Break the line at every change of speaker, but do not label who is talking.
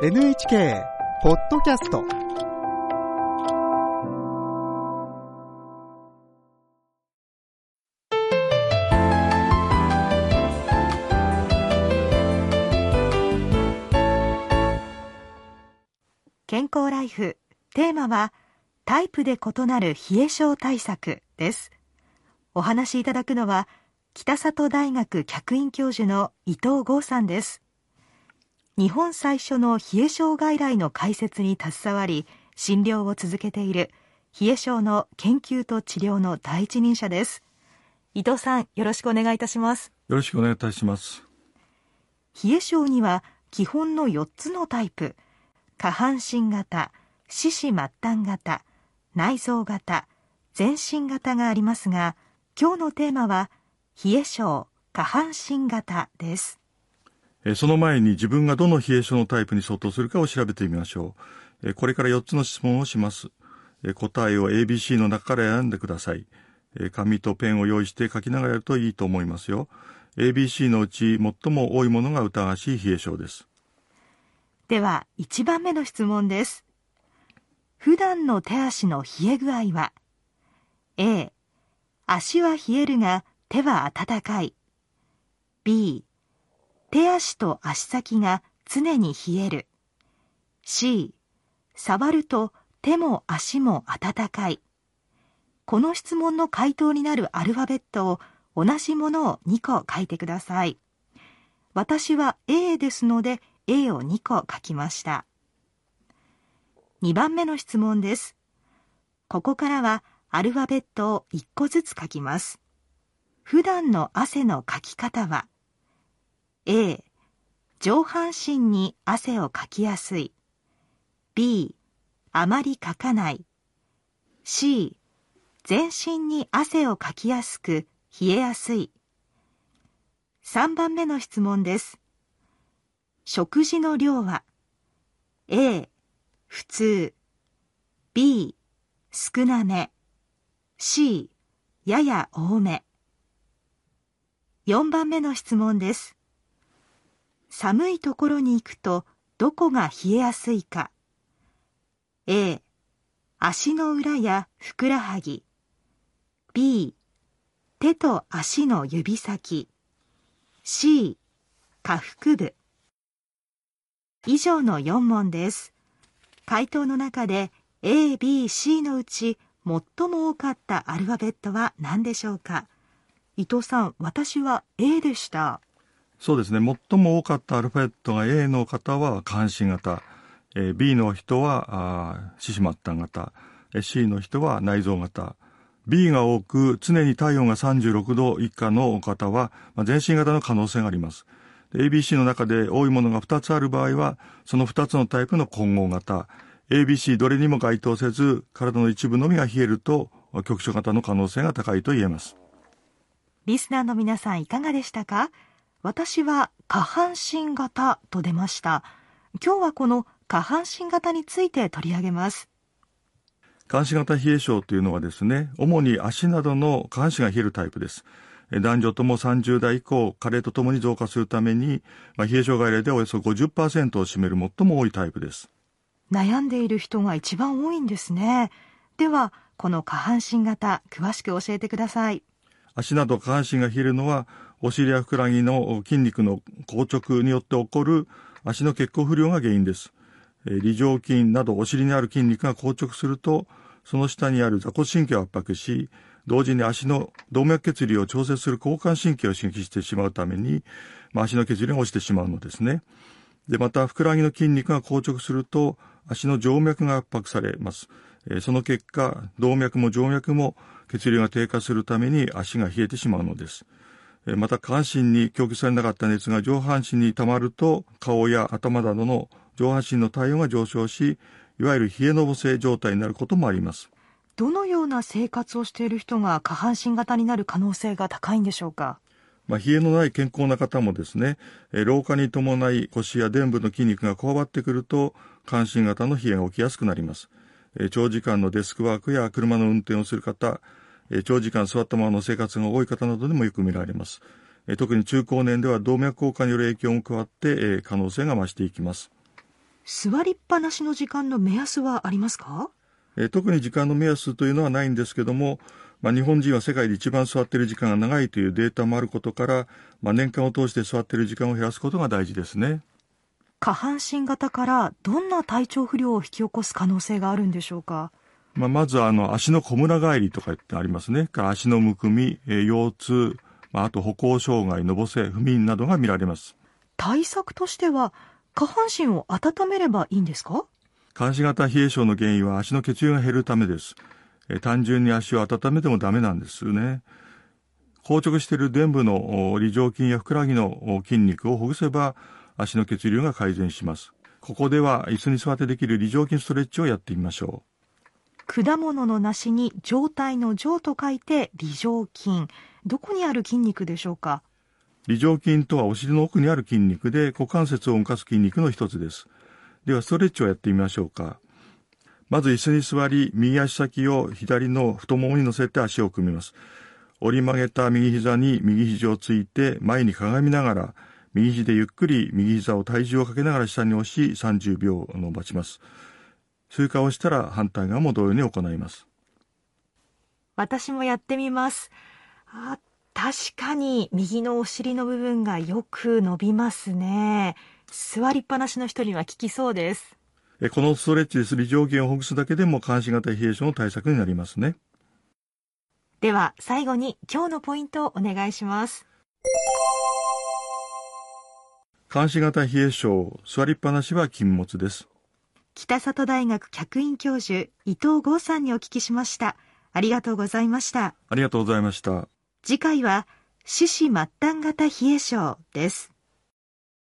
NHK ポッドキャスト
健康ライフ。テーマはタイプで異なる冷え症対策です。お話しいただくのは北里大学客員教授の伊藤剛さんです。日本最初の冷え症外来の開設に携わり診療を続けている冷え症の研究と治療の第一人者です。伊藤さんよろしくお願いいたします。
よろしくお願いいたします。
冷え症には基本の4つのタイプ。下半身型四肢末端型内臓型全身型がありますが今日のテーマは冷え症下半身型です
その前に自分がどの冷え症のタイプに相当するかを調べてみましょう。これから4つの質問をします。答えを ABC の中から選んでください。紙とペンを用意して書きながらやるといいと思いますよ。ABC のうち最も多いものが疑わしい冷え症です。
では1番目の質問です。普段の手足の冷え具合は？A 足は冷えるが手は温かい。B 手足と足先が常に冷える。C 触ると手も足も温かい。この質問の回答になるアルファベットを同じものを2個書いてください。私は A ですので A を2個書きました。2番目の質問です。ここからはアルファベットを1個ずつ書きます。普段の汗のかき方は A 上半身に汗をかきやすい。B あまりかかない。C 全身に汗をかきやすく冷えやすい。3番目の質問です。食事の量は？A 普通。B 少なめ。C やや多め。4番目の質問です。寒いところに行くとどこが冷えやすいか。A 足の裏やふくらはぎ。B 手と足の指先。C 下腹部。以上の4問です。回答の中で A、B、C のうち最も多かったアルファベットは何でしょうか？伊藤さん私は A でした。
そうですね。最も多かったアルファベットが A の方は下半身型、えー、B の人は四肢末端型。C の人は内臓型。B が多く常に体温が36度以下の方は、まあ、全身型の可能性があります。ABC の中で多いものが2つある場合はその2つのタイプの混合型。ABC どれにも該当せず体の一部のみが冷えると局所型の可能性が高いと言えます。
リスナーの皆さんいかがでしたか？私は下半身型と出ました。今日はこの下半身型について取り上げます。
下半身型冷え症というのはですね主に足などの下半身が冷えるタイプです。男女とも30代以降加齢とともに増加するために、まあ、冷え症外来でおよそ50%を占める最も多いタイプです。
悩んでいる人が一番多いんですね。ではこの下半身型詳しく教えてください
足など下半身が冷えるのはお尻やふくらはぎの筋肉の硬直によって起こる足の血行不良が原因です梨状筋などお尻にある筋肉が硬直するとその下にある座骨神経を圧迫し同時に足の動脈血流を調節する交感神経を刺激してしまうために、まあ、足の血流が落ちてしまうのですねでまたふくらはぎの筋肉が硬直すると足の静脈が圧迫されます。その結果、動脈も静脈も血流が低下するために足が冷えてしまうのです。また下半身に供給されなかった熱が上半身に溜まると顔や頭などの上半身の体温が上昇し、いわゆる冷えのぼせ状態になることもあります。
どのような生活をしている人が下半身型になる可能性が高いんでしょうか？
まあ、冷えのない健康な方もですね、老化に伴い腰や臀部の筋肉がこわばってくると、関心型の冷えが起きやすくなります。長時間のデスクワークや車の運転をする方、長時間座ったままの生活が多い方などでもよく見られます。特に中高年では動脈硬化による影響も加わって可能性が増していきます。
座りっぱなしの時間の目安はありますか？
え特に時間の目安というのはないんですけども、まあ、日本人は世界で一番座っている時間が長いというデータもあることから、まあ、年間を通して座っている時間を減らすことが大事ですね。
下半身型からどんな体調不良を引き起こす可能性があるんでしょうか？
まあ、まずあの足の小村返りとかってありますね。から足のむくみ、え腰痛、まあ、あと歩行障害、のぼせ、不眠などが見られます。
対策としては下半身を温めればいいんですか？
下半身型冷え症の原因は足の血流が減るためです。え単純に足を温めてもダメなんですね。硬直している臀部の梨状筋やふくらはぎの筋肉をほぐせば足の血流が改善します。ここでは椅子に座ってできる梨状筋ストレッチをやってみましょ
う。果物の梨に状態の状と書いて梨状筋。どこにある筋肉でしょうか？
梨状筋とはお尻の奥にある筋肉で股関節を動かす筋肉の一つです。ではストレッチをやってみましょうか。まず椅子に座り、右足先を左の太ももに乗せて足を組みます。折り曲げた右膝に右肘をついて前にかがみながら、右肘でゆっくり右膝を体重をかけながら下に押し30秒伸ばします。通過をしたら反対側も同様に行います。
私もやってみます。あ確かに右のお尻の部分がよく伸びますね。座りっぱなしの人には効きそうです。
このストレッチですり上限をほぐすだけでも監視型冷え症の対策になりますね。
では最後に今日のポイントをお願いします。
監視型冷え症、座りっぱなしは禁物です。
北里大学客員教授、伊藤剛さんにお聞きしました。ありがとうございました。
ありがとうございました。
次回は、四肢末端型冷え症です。